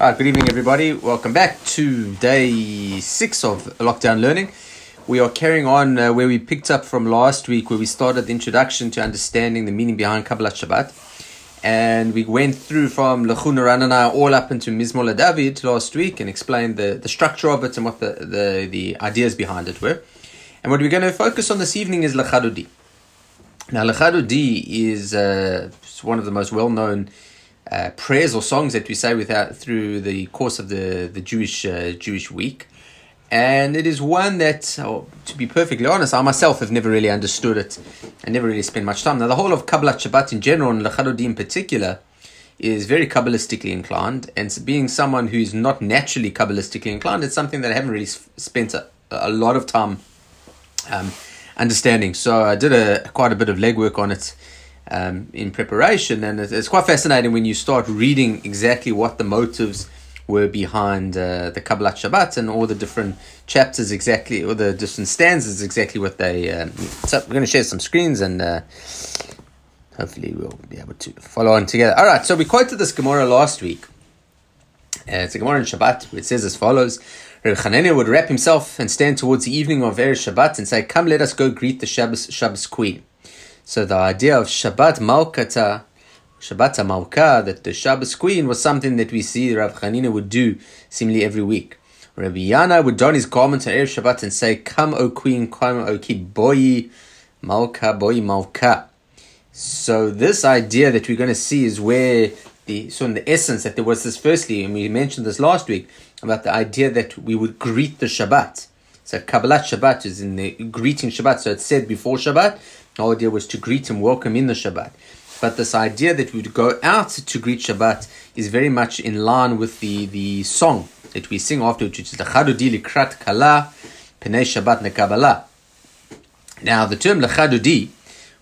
Right, good evening, everybody. Welcome back to day six of lockdown learning. We are carrying on uh, where we picked up from last week, where we started the introduction to understanding the meaning behind Kabbalat Shabbat. And we went through from Lechu Neranena all up into Mizmor David last week and explained the, the structure of it and what the, the, the ideas behind it were. And what we're going to focus on this evening is Lecha Dodi. Now, Lecha Dodi is uh, one of the most well known uh, prayers or songs that we say without through the course of the the Jewish uh, Jewish week, and it is one that, oh, to be perfectly honest, I myself have never really understood it. I never really spent much time. Now, the whole of Kabbalat Shabbat in general and Lecha Dodi in particular is very kabbalistically inclined, and being someone who's not naturally kabbalistically inclined, it's something that I haven't really spent a, a lot of time um, understanding. So I did a quite a bit of legwork on it um, in preparation. And it's quite fascinating when you start reading exactly what the motives were behind uh, the Kabbalat Shabbat and all the different chapters exactly, or the different stanzas exactly what they. Um, so we're going to share some screens and. Uh, hopefully, we'll be able to follow on together. All right, so we quoted this Gemara last week. Uh, it's a Gemara in Shabbat. It says as follows: Reb Chanania would wrap himself and stand towards the evening of Erev Shabbat and say, "Come, let us go greet the Shabbos, Shabbos queen." So the idea of Shabbat Malkata, Shabbat Malka, that the Shabbos queen was something that we see Rav Chanina would do seemingly every week. Rabbi Yannai would don his garment on Erev Shabbat and say, Come, O queen, come, O ki boyi Malka, boyi Malka. So this idea that we're going to see is where the so in the essence that there was this firstly, and we mentioned this last week about the idea that we would greet the Shabbat. So Kabbalat Shabbat is in the greeting Shabbat. So it's said before Shabbat, the idea was to greet and welcome in the Shabbat. But this idea that we would go out to greet Shabbat is very much in line with the, the song that we sing afterwards, which is the Chadudi Likrat Kala Penei Shabbat Nekabala. Now, the term Lechadudi,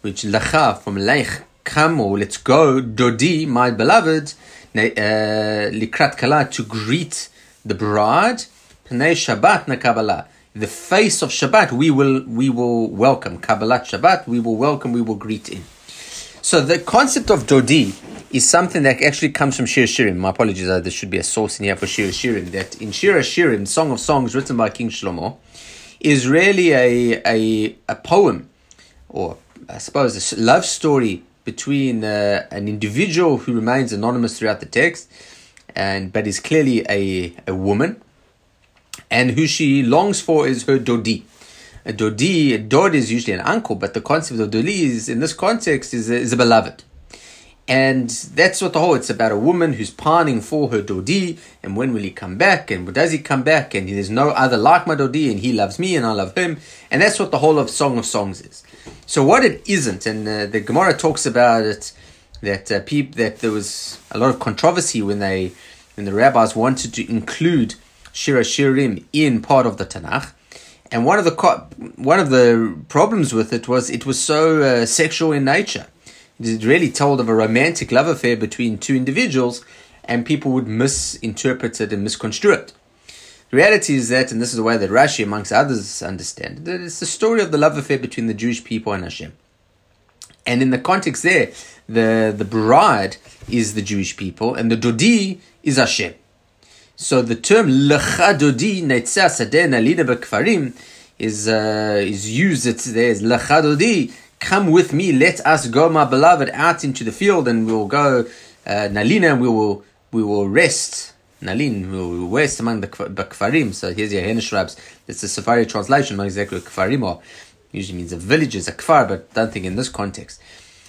which Lecha from Lech, come or let's go, Dodi, my beloved, uh, Likrat Kala, to greet the bride, Penei Shabbat Nekabala the face of Shabbat, we will we will welcome Kabbalat Shabbat. We will welcome. We will greet in. So the concept of Dodi is something that actually comes from Shir Shirim. My apologies, uh, there should be a source in here for Shir Shirim. That in Shir Shirim, Song of Songs, written by King Shlomo, is really a a, a poem, or I suppose a love story between uh, an individual who remains anonymous throughout the text, and but is clearly a a woman and who she longs for is her dodi. A dodi, a dod is usually an uncle, but the concept of dodi is, in this context, is a, is a beloved. And that's what the whole, it's about a woman who's pining for her dodi, and when will he come back, and does he come back, and there's no other like my dodi, and he loves me, and I love him, and that's what the whole of Song of Songs is. So what it isn't, and uh, the Gemara talks about it, that uh, that there was a lot of controversy when they, when the rabbis wanted to include Shir HaShirim in part of the Tanakh. And one of the one of the problems with it was it was so uh, sexual in nature. It really told of a romantic love affair between two individuals, and people would misinterpret it and misconstrue it. The reality is that, and this is the way that Rashi, amongst others, understand that it's the story of the love affair between the Jewish people and Hashem. And in the context there, the, the bride is the Jewish people, and the Dodi is Hashem. So the term lechadodi netzah sadeh nalina bekfarim is uh, is used. It's there is lechadodi. Come with me. Let us go, my beloved, out into the field, and we will go uh, nalina, and we will we will rest. Nalin, we will rest among the kfarim. So here's your Henishrabs. It's a Sefaria translation, not exactly kfarim are. Usually means a village is a kfar, but don't think in this context.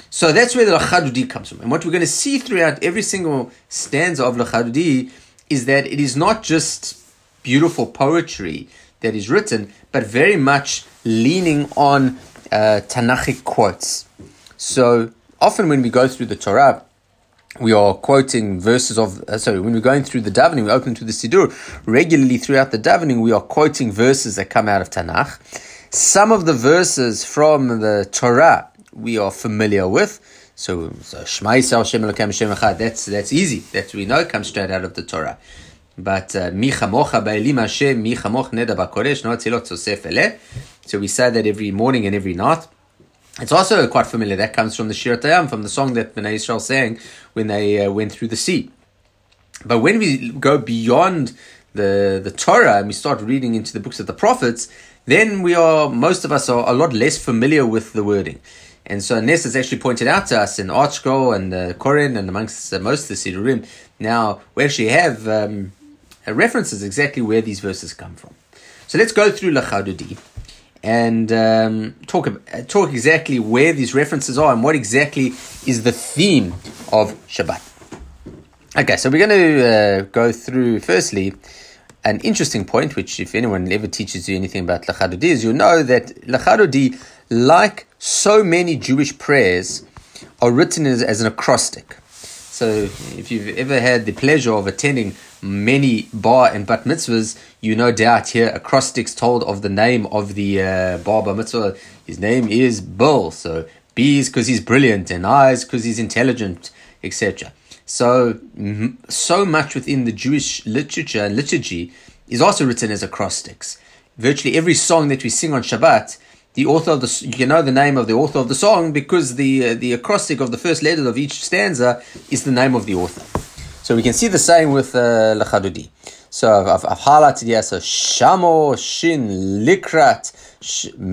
So that's where the lachadudi comes from. And what we're going to see throughout every single stanza of lachadudi is that it is not just beautiful poetry that is written, but very much leaning on uh, quotes. So often when we go through the Torah, we are quoting verses of, uh, sorry, when we're going through the davening, we open to the Siddur, regularly throughout the davening, we are quoting verses that come out of Tanakh. Some of the verses from the Torah we are familiar with, so, so Shema Yisrael Shem Elokem Shem that's, that's easy. That we know it comes straight out of the Torah. But uh, Mi Chamocha Ba'elim Hashem, Mi Chamoch Neda Ba'koresh, No Tzilot Sosef Eleh. So we say that every morning and every night. It's also quite familiar. That comes from the Shir Tayam, from the song that Bnei Israel sang when they uh, went through the sea. But when we go beyond the, the Torah and we start reading into the books of the prophets, then we are, most of us are a lot less familiar with the wording. And so Ness has actually pointed out to us in ArtScroll and uh, Koren and amongst most of the Siddurim, now we actually have um, references exactly where these verses come from. So let's go through Lachadudi and um, talk talk exactly where these references are and what exactly is the theme of Shabbat. Okay, so we're going to uh, go through firstly an interesting point, which if anyone ever teaches you anything about Lachadodi, is you'll know that Lachadodi, like so many Jewish prayers, are written as, as an acrostic. So if you've ever had the pleasure of attending many bar and bat mitzvahs, you no doubt hear acrostics told of the name of the uh, bar bar mitzvah. His name is Bill. So B is because he's brilliant, and I is because he's intelligent, etc. So, so much within the Jewish literature and liturgy is also written as acrostics. Virtually every song that we sing on Shabbat, the author of the you know the name of the author of the song because the uh, the acrostic of the first letter of each stanza is the name of the author. So we can see the same with uh, Lachadudi. So I've, I've, highlighted here. So Shamo Shin Likrat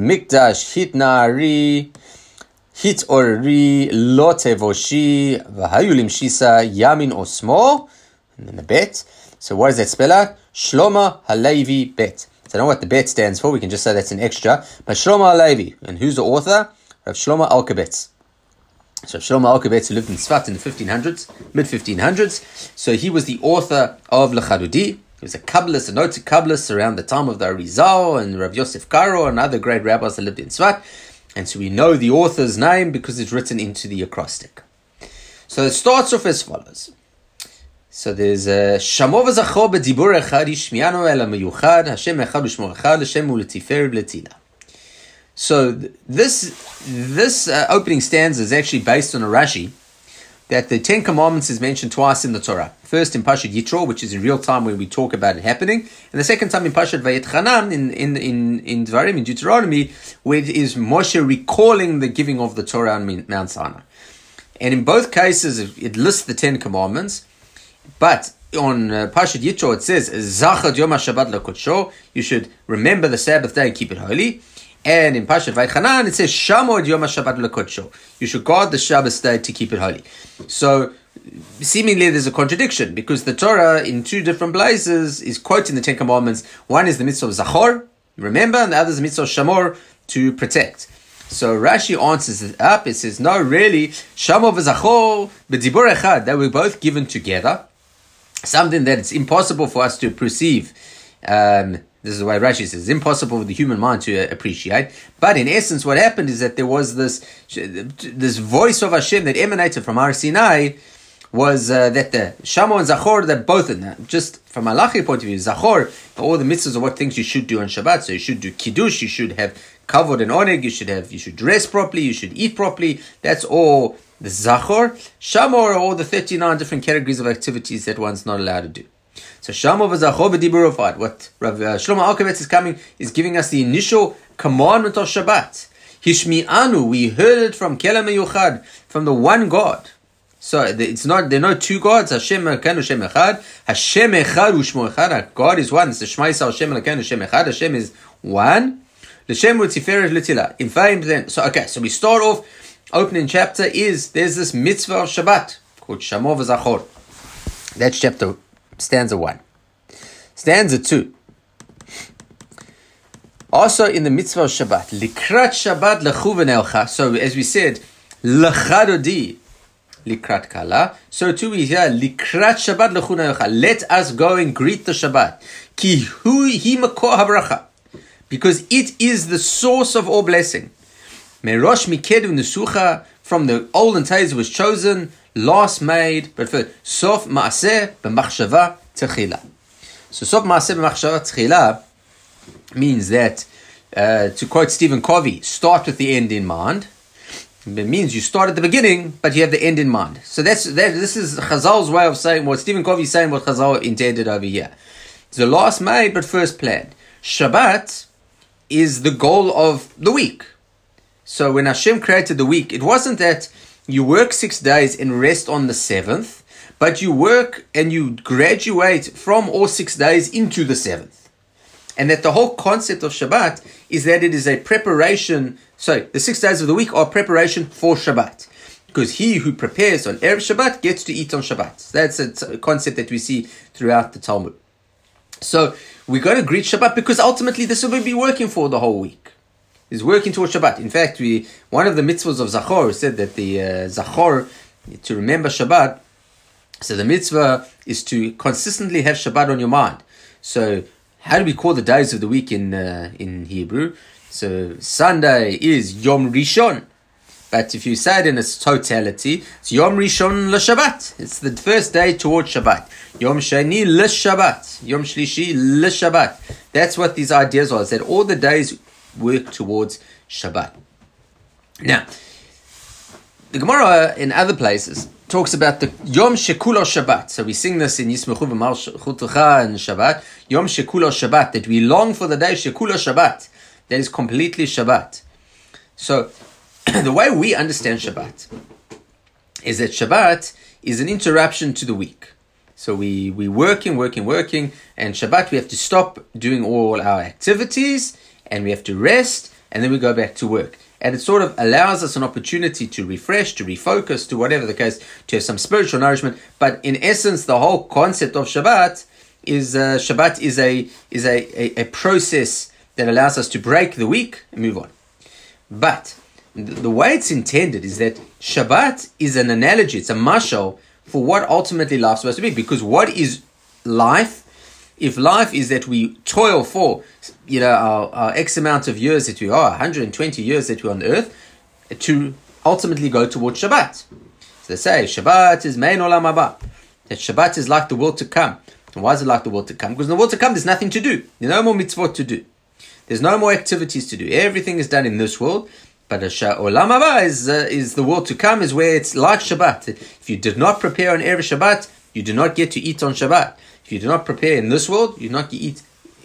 Mikdash Hitnari. hit ori lo tevoshi v'hayulim shisa yamin osmo, and then the bet. So what does that spell out? Shloma Halevi bet. So I know what the bet stands for. We can just say that's an extra. But Shlomo Halevi, and who's the author? Rav Shlomo Alkabetz. So Shlomo Alkabetz who lived in Tzfat in the 1500s, mid 1500s. So he was the author of Lechadudi. He was a Kabbalist, a noted Kabbalist around the time of the Arizal and Rav Yosef Karo and other great rabbis that lived in Tzfat. And so we know the author's name because it's written into the acrostic. So it starts off as follows. So there's a Shamo v'zacho b'dibur echad yishmiano el ha Hashem echad u'shmo echad Hashem u'letifer b'letila. So this this uh, opening stanza is actually based on a Rashi that the Ten Commandments is mentioned twice in the Torah. First in Pashat Yitro, which is in real time when we talk about it happening, and the second time in Pashat Vayetchanan in in in in Dvarim in Deuteronomy, where it is Moshe recalling the giving of the Torah on Mount Sinai. And in both cases, it lists the Ten Commandments, but on uh, Pashat Yitro it says Zachad Yom HaShabbat You should remember the Sabbath day and keep it holy. And in Pashat Vaychanan, it says, Shamod Yom HaShabbat Lekodsho. You should guard the Shabbos day to keep it holy. So, seemingly there's a contradiction because the Torah in two different places is quoting the Ten Commandments. One is the mitzvah of Zachor, remember, and the other is the mitzvah of Shamor, to protect. So Rashi answers it up. It says, no, really, Shamor v'Zachor b'dibur echad. They were both given together. Something that it's impossible for us to perceive um, this is why Rashi says it's impossible for the human mind to appreciate. But in essence, what happened is that there was this this voice of Hashem that emanated from Har Sinai was uh, that the Shamo and Zachor, that both in that, just from a Malachi point of view, Zachor, all the mitzvahs of what things you should do on Shabbat. So you should do Kiddush, you should have kavod and oneg, you should have, you should dress properly, you should eat properly. That's all the Zachor. Shamor all the 39 different categories of activities that one's not allowed to do. So Shamo v'zacho b'diburofad. What Rav uh, Shlomo Alkabetz is coming is giving us the initial commandment of Shabbat. Hishmi'anu, we heard it from Kelam Yuchad, from the one God. So it's not there are no two gods. Hashem Elokeinu Hashem Echad. Hashem Echad Ushmo Echad. God is one. It's the Shema Yisrael Hashem Elokeinu Hashem Echad. Hashem is one. L'Shem Utziferet L'Tila. In fact, then so okay. So we start off. Opening chapter is there's this mitzvah of Shabbat called Shamo v'Zachor. That's chapter stanza 1. Stanza 2. Also in the mitzvah of Shabbat, likrat Shabbat lechuven elcha. So as we said, lechadodi likrat kala. So too we hear likrat Shabbat lechuven elcha. Let us go and greet the Shabbat. Ki hu hi makor habracha. Because it is the source of all blessing. Merosh mikedu nesucha. From the olden days was chosen last made, but for sof maaseh b'machshava techila. So sof maaseh b'machshava techila means that, uh, to quote Stephen Covey, start with the end in mind. It means you start at the beginning, but you have the end in mind. So that's that. This is Chazal's way of saying what Stephen Covey is saying. What Chazal intended over here. It's the last made, but first planned. Shabbat is the goal of the week. So when Hashem created the week, it wasn't that you work six days and rest on the seventh, but you work and you graduate from all six days into the seventh. And that the whole concept of Shabbat is that it is a preparation. So the six days of the week are preparation for Shabbat. Because he who prepares on Erev Shabbat gets to eat on Shabbat. That's a concept that we see throughout the Talmud. So we got to greet Shabbat because ultimately this will be working for the whole week. Is working towards Shabbat. In fact, we one of the mitzvahs of Zachor said that the uh, Zachor to remember Shabbat. So the mitzvah is to consistently have Shabbat on your mind. So how do we call the days of the week in uh, in Hebrew? So Sunday is Yom Rishon. But if you say it in its totality, it's Yom Rishon LeShabbat. It's the first day towards Shabbat. Yom Sheni LeShabbat. Yom Shlishi LeShabbat. That's what these ideas are, is that all the days work towards Shabbat. Now, the Gemara in other places talks about the Yom Shekulo Shabbat. So we sing this in Yismechu V'mal and Shabbat. Yom Shekulo Shabbat, that we long for the day Shekulo Shabbat. That is completely Shabbat. So the way we understand Shabbat is that Shabbat is an interruption to the week. So we we working, working, working, and Shabbat we have to stop doing all our activities and we have to rest, and then we go back to work. And it sort of allows us an opportunity to refresh, to refocus, to whatever the case, to have some spiritual nourishment. But in essence, the whole concept of Shabbat is uh, Shabbat is a is a, a, a process that allows us to break the week and move on. But the way it's intended is that Shabbat is an analogy, it's a mashal for what ultimately life is supposed to be. Because what is life? If life is that we toil for, you know, our, our X amount of years that we are, 120 years that we're on earth, to ultimately go towards Shabbat. So they say Shabbat is me'ein olam haba. That Shabbat is like the world to come. And why is it like the world to come? Because in the world to come, there's nothing to do. There's no more mitzvot to do. There's no more activities to do. Everything is done in this world. But Olam Haba is, uh, is the world to come, is where it's like Shabbat. If you did not prepare on Erev Shabbat, you do not get to eat on Shabbat. If you do not prepare in this world, you're not going to eat,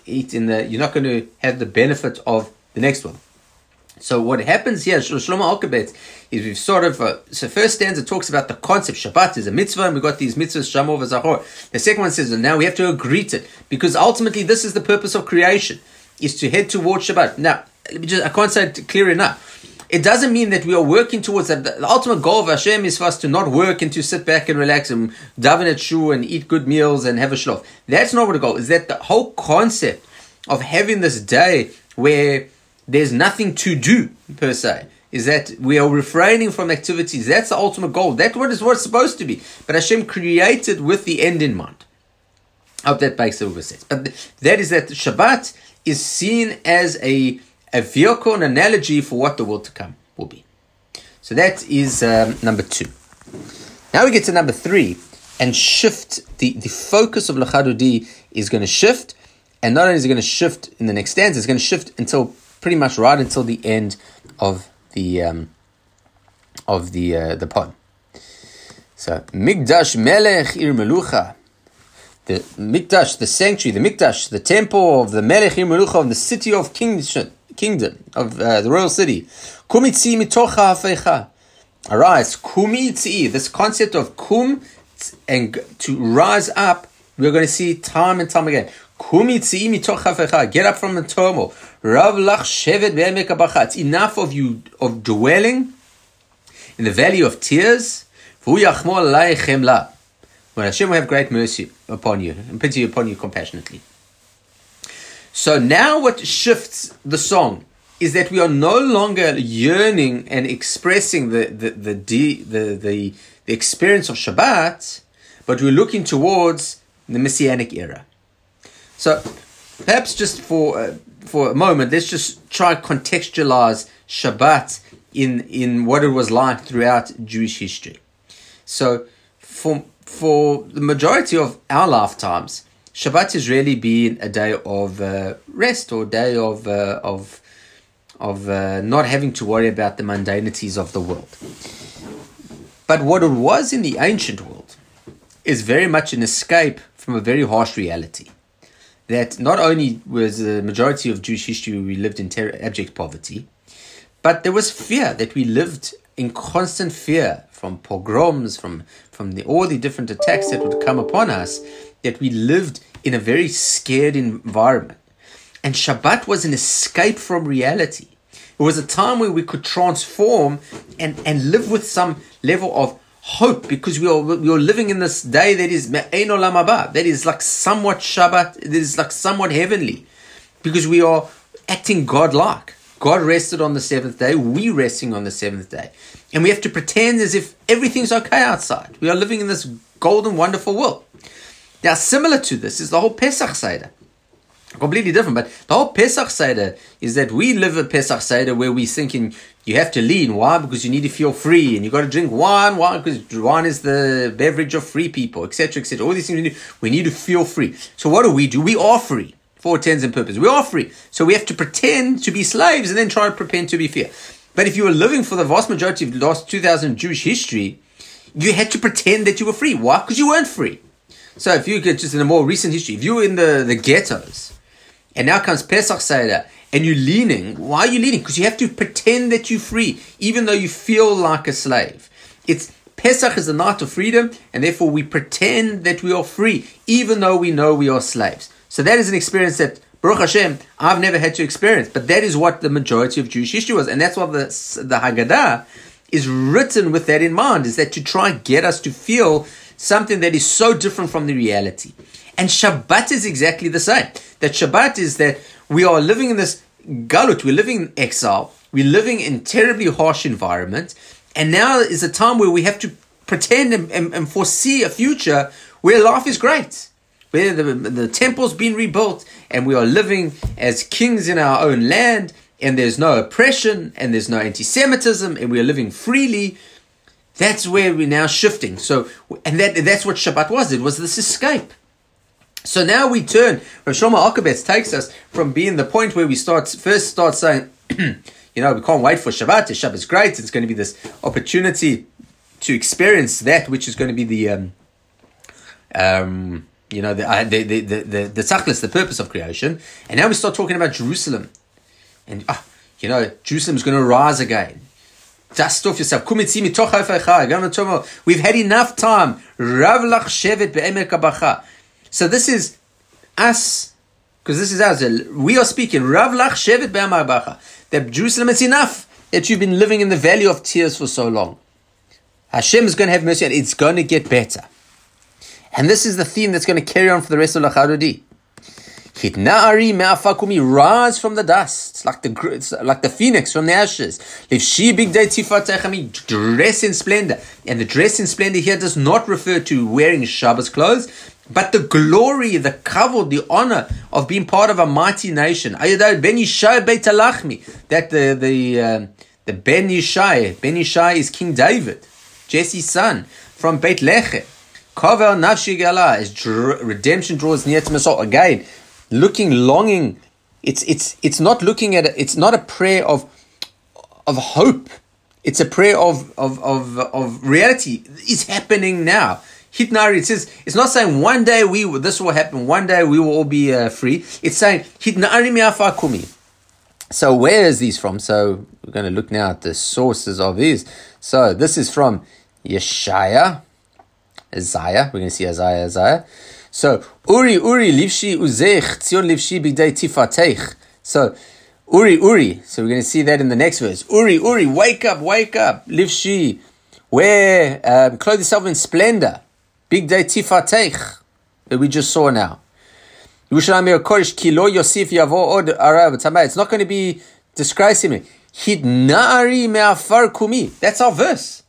eat in the, you're not going to have the benefit of the next one. So what happens here, Shlomo Alkabetz, is we've sort of, uh, so first stanza talks about the concept, Shabbat is a mitzvah, and we've got these mitzvahs, Shamor v'Zachor. The second one says, now we have to agree to it, because ultimately this is the purpose of creation, is to head towards Shabbat. Now, just, I can't say it clear enough. It doesn't mean that we are working towards that. The ultimate goal of Hashem is for us to not work and to sit back and relax and daven at shul and eat good meals and have a shlof. That's not what the goal is. That the whole concept of having this day where there's nothing to do per se is that we are refraining from activities. That's the ultimate goal. That's what is what it's supposed to be. But Hashem created with the end in mind. I hope that makes a little sense. But that is that Shabbat is seen as a a vehicle, an analogy for what the world to come will be. So that is um, number two. Now we get to number three and shift. The, the focus of Lecha Dodi is going to shift, and not only is it going to shift in the next stanza, it's going to shift until pretty much right until the end of the um, of the uh, the poem. So Mikdash Melech Ir Melucha, the Mikdash, the sanctuary, the Mikdash, the temple of the Melech Ir Melucha of the city of kingship kingdom, of uh, the royal city. Kumitzi mitocha hafecha. Arise, kumitzi. This concept of kum and to rise up, we're going to see time and time again. Kumitzi mitocha hafecha. Get up from the turmoil. Rav lach shevet It's enough of you of dwelling in the valley of tears. When Hashem will have great mercy upon you and pity upon you compassionately. So now what shifts the song is that we are no longer yearning and expressing the the the the, the, the, the experience of Shabbat, but we're looking towards the Messianic era. So perhaps just for uh, for a moment, let's just try contextualize Shabbat in in what it was like throughout Jewish history. So for for the majority of our lifetimes, Shabbat has really been a day of uh, rest or day of uh, of of uh, not having to worry about the mundanities of the world. But what it was in the ancient world is very much an escape from a very harsh reality. That not only was the majority of Jewish history we lived in ter- abject poverty, but there was fear that we lived in constant fear from pogroms, from, from the, all the different attacks that would come upon us, that we lived in a very scared environment. And Shabbat was an escape from reality. It was a time where we could transform and, and live with some level of hope because we are we are living in this day that is that is like somewhat Shabbat, that is like somewhat heavenly, because we are acting God-like. God rested on the seventh day, we resting on the seventh day, and we have to pretend as if everything's okay outside. We are living in this golden, wonderful world. Now, similar to this is the whole Pesach Seder completely different. But the whole Pesach Seder is that we live a Pesach Seder where we're thinking you have to lean. Why? Because you need to feel free and you got to drink wine. Why? Because wine is the beverage of free people, etc., etc. All these things we need, we need to feel free. So what do we do? We are free for intents and purposes. We are free. So we have to pretend to be slaves and then try to pretend to be free. But if you were living for the vast majority of the last 2000 Jewish history, you had to pretend that you were free. Why? Because you weren't free. So if you get just in a more recent history, if you were in the, the ghettos, and now comes Pesach Seder, and you're leaning. Why are you leaning? Because you have to pretend that you're free, even though you feel like a slave. It's Pesach is the night of freedom, and therefore we pretend that we are free, even though we know we are slaves. So that is an experience that Baruch Hashem, I've never had to experience, but that is what the majority of Jewish history was, and that's why the the Haggadah is written with that in mind, is that to try and get us to feel something that is so different from the reality. And Shabbat is exactly the same. That Shabbat is that we are living in this galut, we're living in exile, we're living in terribly harsh environment, and now is a time where we have to pretend and, and, and foresee a future where life is great, where the, the temple's been rebuilt, and we are living as kings in our own land, and there's no oppression, and there's no anti-Semitism, and we are living freely. That's where we're now shifting. So, and that that's what Shabbat was. It was this escape. So now we turn. Rav Shlomo Alkabetz takes us from being the point where we start first start saying, you know, we can't wait for Shabbat. Shabbat is great. It's going to be this opportunity to experience that, which is going to be the, um, um, you know, the uh, the the the the, the, the purpose of creation. And now we start talking about Jerusalem, and ah, you know, Jerusalem is going to rise again. Dust off yourself. We've had enough time. So this is us, because this is us. We are speaking. That Jerusalem, it's enough that you've been living in the valley of tears for so long. Hashem is going to have mercy and it's going to get better. And this is the theme that's going to carry on for the rest of Lachadodi. Hitna'ari me'afakumi, rise from the dust, like the like the phoenix from the ashes. Livshi bigdei tifatechami, dress in splendor. And the dress in splendor here does not refer to wearing Shabbos clothes, but the glory, the kavod, the honor of being part of a mighty nation. Ben Yishai Beit That the the uh, the Ben Yishai, Ben Yishai is King David, Jesse's son from Beit Lechem. Kavel Nafshi Gala is redemption draws near to Messiah. Again, looking, longing. It's it's it's not looking at. It's not a prayer of of hope. It's a prayer of of of, of reality. It's happening now. Hitnari, it says, it's not saying one day we this will happen, one day we will all be uh, free. It's saying, Hitnari mi'afakumi. So where is these from? So we're going to look now at the sources of these. So this is from Yeshaya, Isaiah. We're going to see Isaiah, Isaiah. So Uri, Uri, livshi uzech, tzion livshi bigdei tifatech. So Uri, Uri. So we're going to see that in the next verse. Uri, Uri, wake up, wake up, livshi. Wear, um, clothe yourself in splendor. Bigdei tifatech that we just saw now. It's not going to be disgracing me. That's our verse.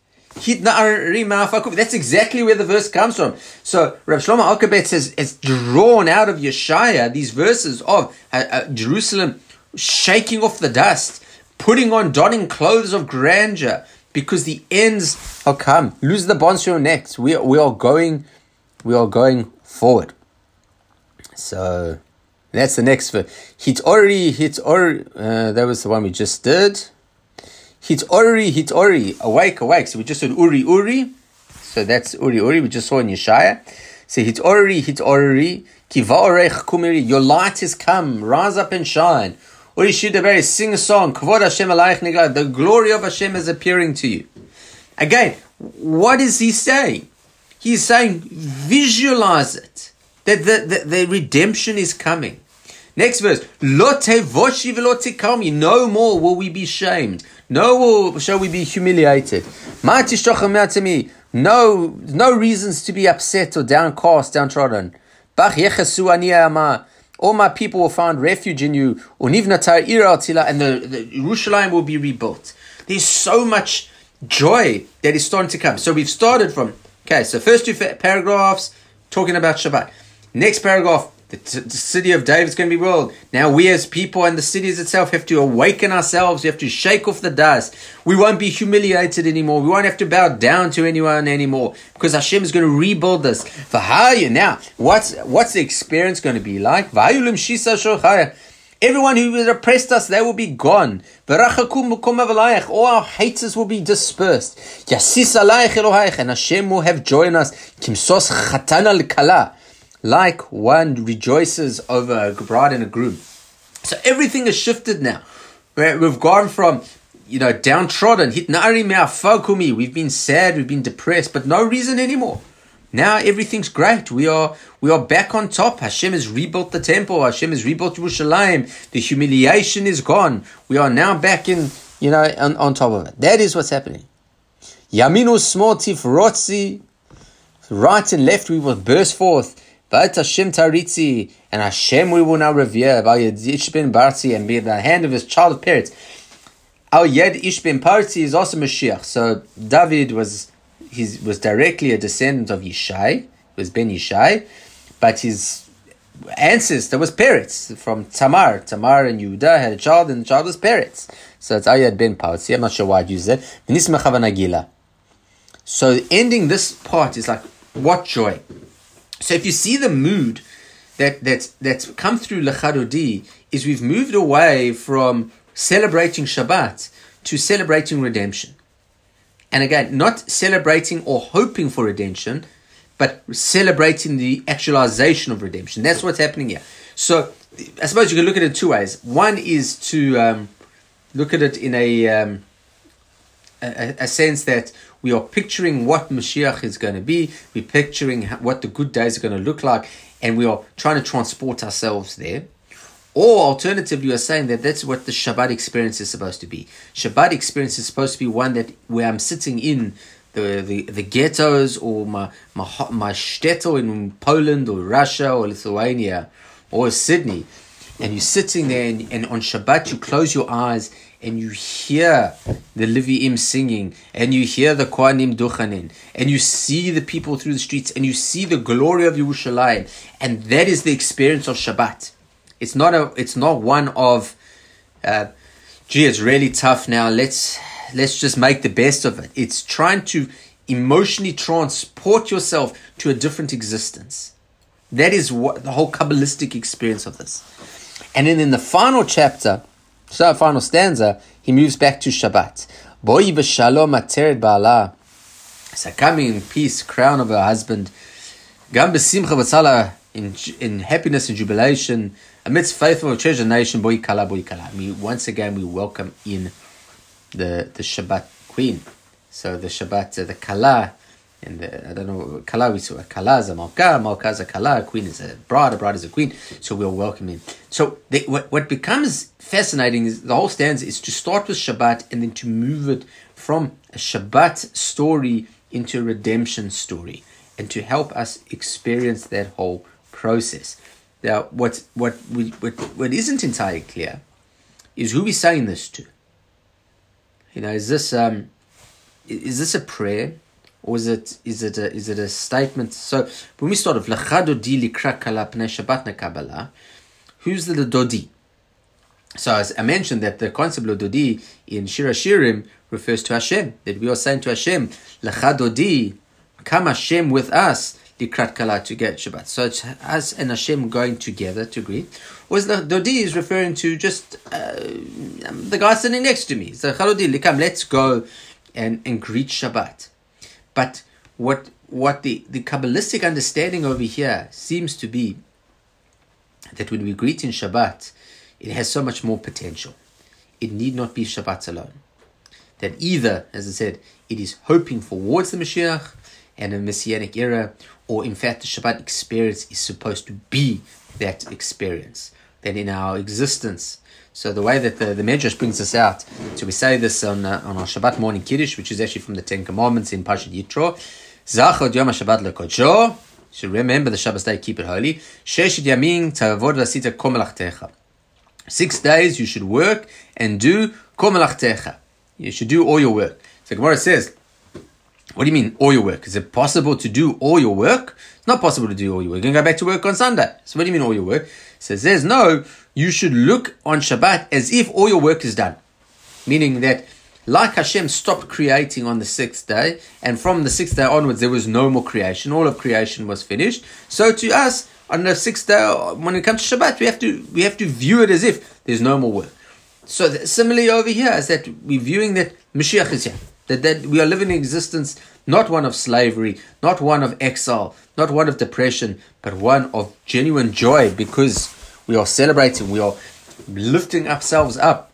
That's exactly where the verse comes from. So Rav Shlomo Alkabetz says it's drawn out of Yeshaya these verses of uh, uh, Jerusalem shaking off the dust, putting on donning clothes of grandeur, because the ends are come. Lose the bonds from your necks. We, we are going, we are going forward. So that's the next verse. Already, hitoreri. Uh, that was the one we just did. Hitoreri, hit already. Awake, awake. So we just said Uri, Uri. So that's Uri, Uri. We just saw in Yeshaya. So hitoreri, hit already. Kiva kumiri. Your light has come. Rise up and shine. Should have sing a song, Kvod Hashem nigla. the glory of Hashem is appearing to you. Again, what is he saying? He's saying, visualize it. That the, the, the redemption is coming. Next verse. No more will we be shamed. No shall we be humiliated. No, no reasons to be upset or downcast, downtrodden. All my people will find refuge in you. And the, the Jerusalem will be rebuilt. There's so much joy that is starting to come. So we've started from, okay, so first two paragraphs talking about Shabbat. Next paragraph, the, t- the city of David is going to be ruled. Now we as people and the cities itself have to awaken ourselves. We have to shake off the dust. We won't be humiliated anymore. We won't have to bow down to anyone anymore because Hashem is going to rebuild how you now? What's what's the experience going to be like? Everyone who has oppressed us, they will be gone. All our haters will be dispersed. And Hashem will have joy in us. Like one rejoices over a bride and a groom. So everything has shifted now. We've gone from you know, downtrodden, we've been sad, we've been depressed, but no reason anymore. Now everything's great. We are we are back on top. Hashem has rebuilt the temple. Hashem has rebuilt Jerusalem. The humiliation is gone. We are now back in you know on, on top of it. That is what's happening. Yamin usmol tifrotzi, right and left we will burst forth. But Hashem taritzi and Hashem we will now revere. By Ishbin Barzi and be the hand of his child of parents. Our Yed Ishbin Parzi is also Mashiach. So David was he was directly a descendant of Yishai, was Ben Yishai, but his ancestor was Peretz from Tamar. Tamar and Yehuda had a child, and the child was Peretz. So it's Ayad ben Pautzi. I'm not sure why I'd use that. So ending this part is like, what joy. So if you see the mood that, that's, that's come through Lechadodi, is we've moved away from celebrating Shabbat to celebrating redemption. And again, not celebrating or hoping for redemption, but celebrating the actualization of redemption. That's what's happening here. So I suppose you can look at it two ways. One is to um, look at it in a, um, a, a sense that we are picturing what Mashiach is going to be. We're picturing what the good days are going to look like, and we are trying to transport ourselves there. Or alternatively, you are saying that that's what the Shabbat experience is supposed to be. Shabbat experience is supposed to be one that where I'm sitting in the, the, the ghettos or my, my, my shtetl in Poland or Russia or Lithuania or Sydney. And you're sitting there and, and on Shabbat you close your eyes and you hear the Leviim singing, and you hear the Kohanim duchanin, and you see the people through the streets, and you see the glory of Yerushalayim, and that is the experience of Shabbat. It's not a. It's not one of, uh, gee, it's really tough now. Let's let's just make the best of it. It's trying to emotionally transport yourself to a different existence. That is what the whole Kabbalistic experience of this. And then in the final chapter, so final stanza, he moves back to Shabbat. Boi b'shalom ateret ba'ala. So coming in peace, crown of her husband. Gam b'simcha v'tzala, in, in happiness and jubilation amidst faithful treasure nation, boy kala boy kala. We once again we welcome in the the Shabbat queen. So the Shabbat, uh, the kala, and the, I don't know kala we saw kala is a malka, malka is a kala, a queen is a bride, a bride is a queen. So we're welcoming. So the, what what becomes fascinating is the whole stanza is to start with Shabbat and then to move it from a Shabbat story into a redemption story, and to help us experience that whole process. Now, what what we what, what isn't entirely clear is who we're saying this to. You know, is this um, is this a prayer, or is it is it a, is it a statement? So when we start off, di shabbat kabbalah, who's the dodi? So as I mentioned that the concept of dodi in Shir Hashirim refers to Hashem. That we are saying to Hashem, lechadodi, come Hashem with us Likrat Kala to get Shabbat. So it's us and Hashem going together to greet. Was the Dodi is referring to just uh, the guy sitting next to me. So Chalodi Likam, let's go and, and greet Shabbat. But what what the, the Kabbalistic understanding over here seems to be that when we greet in Shabbat, it has so much more potential. It need not be Shabbat alone. That either, as I said, it is hoping towards the Mashiach and a Messianic era, or in fact, the Shabbat experience is supposed to be that experience. That in our existence, so the way that the, the Medrash brings us out, so we say this on, uh, on our Shabbat morning Kiddush, which is actually from the Ten Commandments in Pashat Yitro. Zachod Yom HaShabbat LeKodsho, should remember the Shabbat day, keep it holy. Sheshit Yamin Tavod Vasita Komelachtecha. Six days you should work and do Komelachtecha. You should do all your work. So Gemara says, what do you mean all your work? Is it possible to do all your work? It's not possible to do all your work. You can go back to work on Sunday. So what do you mean all your work? Says there's no, you should look on Shabbat as if all your work is done. Meaning that like Hashem stopped creating on the sixth day, and from the sixth day onwards there was no more creation. All of creation was finished. So to us, on the sixth day, when it comes to Shabbat, we have to we have to view it as if there's no more work. So similarly over here is that we're viewing that Mashiach is here. That, that we are living in existence not one of slavery, not one of exile, not one of depression, but one of genuine joy because we are celebrating, we are lifting ourselves up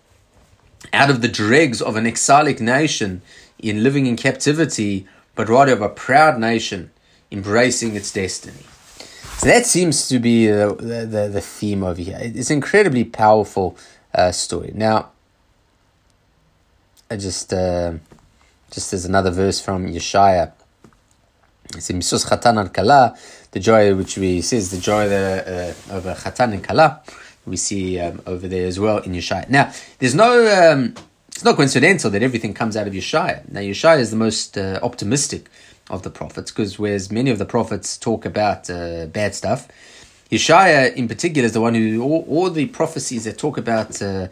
out of the dregs of an exilic nation in living in captivity, but rather of a proud nation embracing its destiny. So that seems to be the, the, the theme over here. It's an incredibly powerful uh, story. Now, I just uh, just as another verse from Yeshaya. It's in Misus Chatan and Kala, the joy which we see is the joy the, uh, of a Chatan and Kala. We see um, over there as well in Yeshaya. Now, there's no, um, it's not coincidental that everything comes out of Yeshaya. Now, Yeshaya is the most uh, optimistic of the prophets because whereas many of the prophets talk about uh, bad stuff, Yeshaya in particular is the one who all, all the prophecies that talk about uh,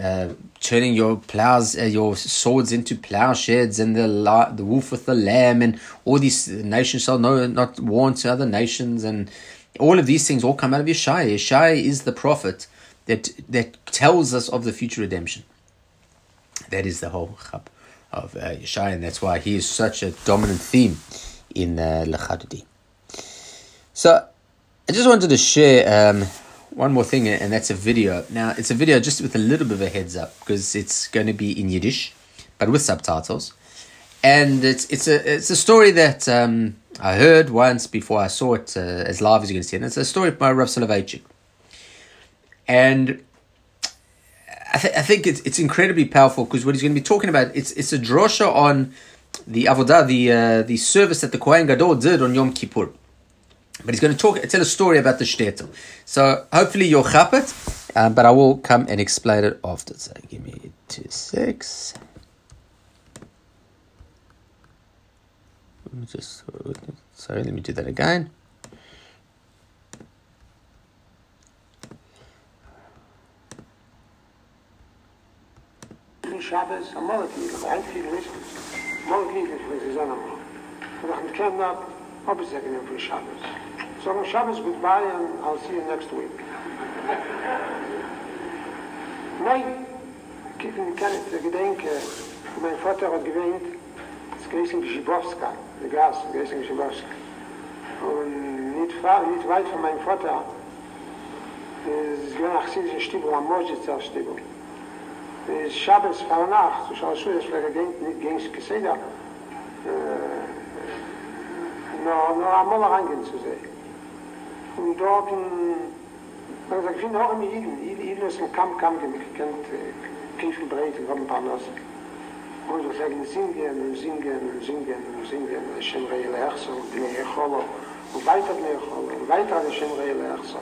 uh, turning your plows, uh, your swords into plowshares, and the la- the wolf with the lamb, and all these nations shall know not warn to other nations, and all of these things all come out of Yeshaya. Yeshaya is the prophet that that tells us of the future redemption. That is the whole chap of uh, and that's why he is such a dominant theme in uh, Lechadudi. So, I just wanted to share um, one more thing, and that's a video. Now, it's a video just with a little bit of a heads up because it's going to be in Yiddish, but with subtitles. And it's it's a it's a story that um, I heard once before I saw it uh, as live as you can see. And it's a story by Rav Soloveitchik. And I, th- I think it's, it's incredibly powerful because what he's going to be talking about, it's it's a drosha on the avodah, the uh, the service that the Kohen Gadol did on Yom Kippur. But he's going to talk, tell a story about the shtetl. So hopefully you'll chap it, um, but I will come and explain it after. So give me two six. Let me just, sorry, let me do that again. Shabbos, a molecule, molecule. So Shabbos goodbye and I'll see you next week. Nein, kiffen kann ich gedenke, mein Vater hat gewähnt, es gewesen Gschibowska, der Gas, gewesen Gschibowska. Und nicht, far, nicht weit von meinem Vater, es war nach Silsen Stibro, am Mojitzer Stibro. Es Schabes vor Nacht, so schaust du, das wäre gegen, gegen das Geseder, äh, no, no, einmal reingehen zu sehen. Und dort, man sagt, ich finde auch immer Iden, Iden ist ein Kamm, Kamm, ich kennt Kiefen breit, ich habe ein paar Nassen. Und wir sagen, singen und singen und singen und singen, Hashem Rei Leachso, Bnei Echolo, und weiter Bnei Echolo, und weiter Hashem Rei Leachso.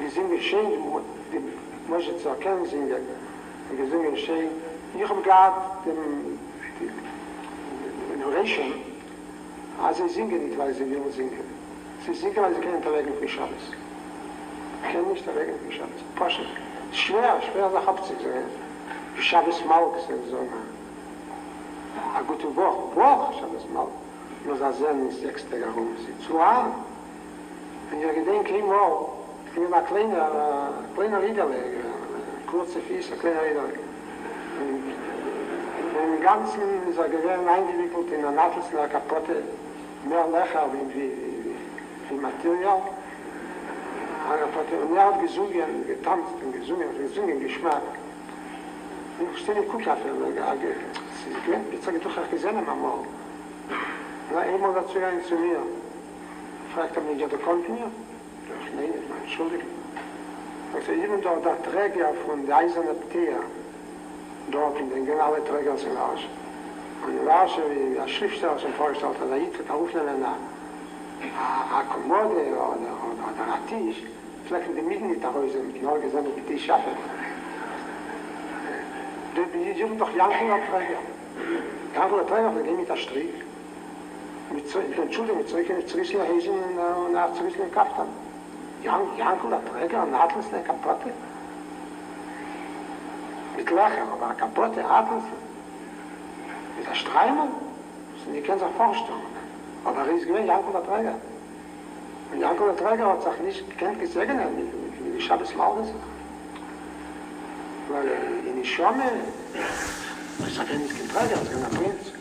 Wir singen schön, die Moshe zu erkennen singen, und wir singen schön. Ich habe den, den Oration, also sie singen nicht, weil sie will singen. Sie singen, weil sie kennen Verwegen für Shabbos. Kennen nicht Verwegen für Shabbos. Pasche. Schwer, schwer, das habt sich so. Für Shabbos Malk, so a gute Woche, Woche, Shabbos Malk. Nur das Sehen ist sechs Tage rum. Sie zu an. Wenn ihr gedenkt, ich bin ein kleiner, kleiner Liederleger, kurze Füße, kleiner Liederleger. Im Ganzen ist er gewähren eingewickelt in der Nattelsner kaputte, mehr Lecher wie, wie, viel Material. Aber hat er ja gesungen, getanzt und gesungen, und gesungen Geschmack. Und ich stelle nicht, guck auf ihn, weil er geht. Sie jetzt sage ich doch, ich gesehen am Amor. Und er immer dazu ja zu mir. Fragt er mich, ja, du kommt mir? Ich nein, ich meine, entschuldige. Er, und jemand sagt, der Träger von der Eiserne Ptea, dort in den Gehen, Träger sind aus. Und er war schon, wie er Schriftsteller, als er vorgestellt hat, er hat er aufnehmen nach. a komode on on on tisch vielleicht in der mitte da wo ist die neue gesamte bitte schaffen du bist ja schon doch lang in abreier gab nur teil auf der mit so ich mit so ich zwischen hesen und nach zwischen kaften ja ja und da träger und hat uns der kapotte mit lachen aber kapotte hat uns ist ein das sind die ganze vorstellung Aber er gewinn Janko der Träger. Und Janko der Träger hat sich nicht gesegnet. Weil er in die es ist Prinz.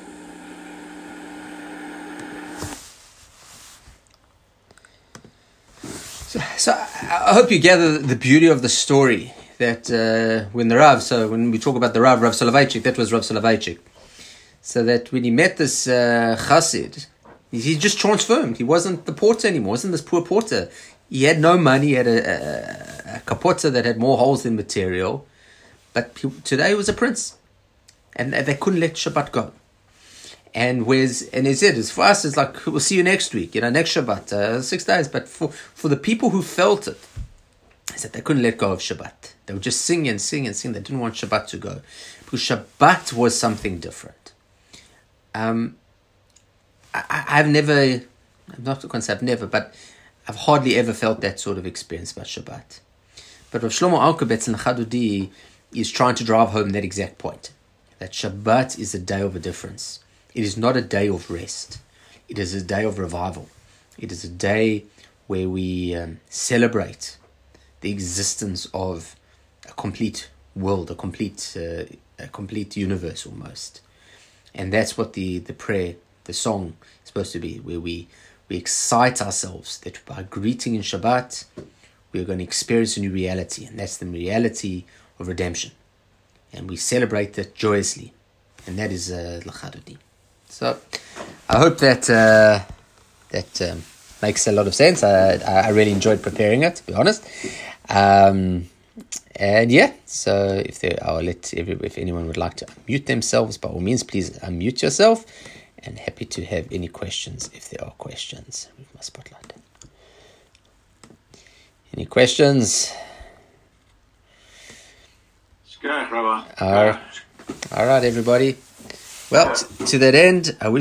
So, so I hope you gather the beauty of the story that uh, when the Rav, so when we talk about the Rav, Rav Soloveitchik, that was Rav Soloveitchik. So that when he met this uh, chassid, he just transformed. He wasn't the porter anymore. He wasn't this poor porter. He had no money. He had a, a, a kapota that had more holes than material. But he, today he was a prince. And they couldn't let Shabbat go. And where's and as for us, it's like we'll see you next week, you know, next Shabbat, uh, six days. But for for the people who felt it, he said they couldn't let go of Shabbat. They would just sing and sing and sing. They didn't want Shabbat to go because Shabbat was something different. Um, I, I've never, not say I've never, but I've hardly ever felt that sort of experience about Shabbat. But Rav Shlomo Alkabetz and Lachadodi is trying to drive home that exact point that Shabbat is a day of a difference. It is not a day of rest. It is a day of revival. It is a day where we um, celebrate the existence of a complete world, a complete, uh, a complete universe almost. And that's what the, the prayer, the song is supposed to be, where we, we excite ourselves that by greeting in Shabbat, we are going to experience a new reality, and that's the reality of redemption. And we celebrate that joyously, and that is uh. So I hope that uh, that um, makes a lot of sense. I, I really enjoyed preparing it, to be honest. Um, and yeah, so if I'll let every, if anyone would like to unmute themselves, by all means, please unmute yourself. And happy to have any questions if there are questions. With my spotlight. Any questions? All right, all right, everybody. Well, t- to that end, I wish.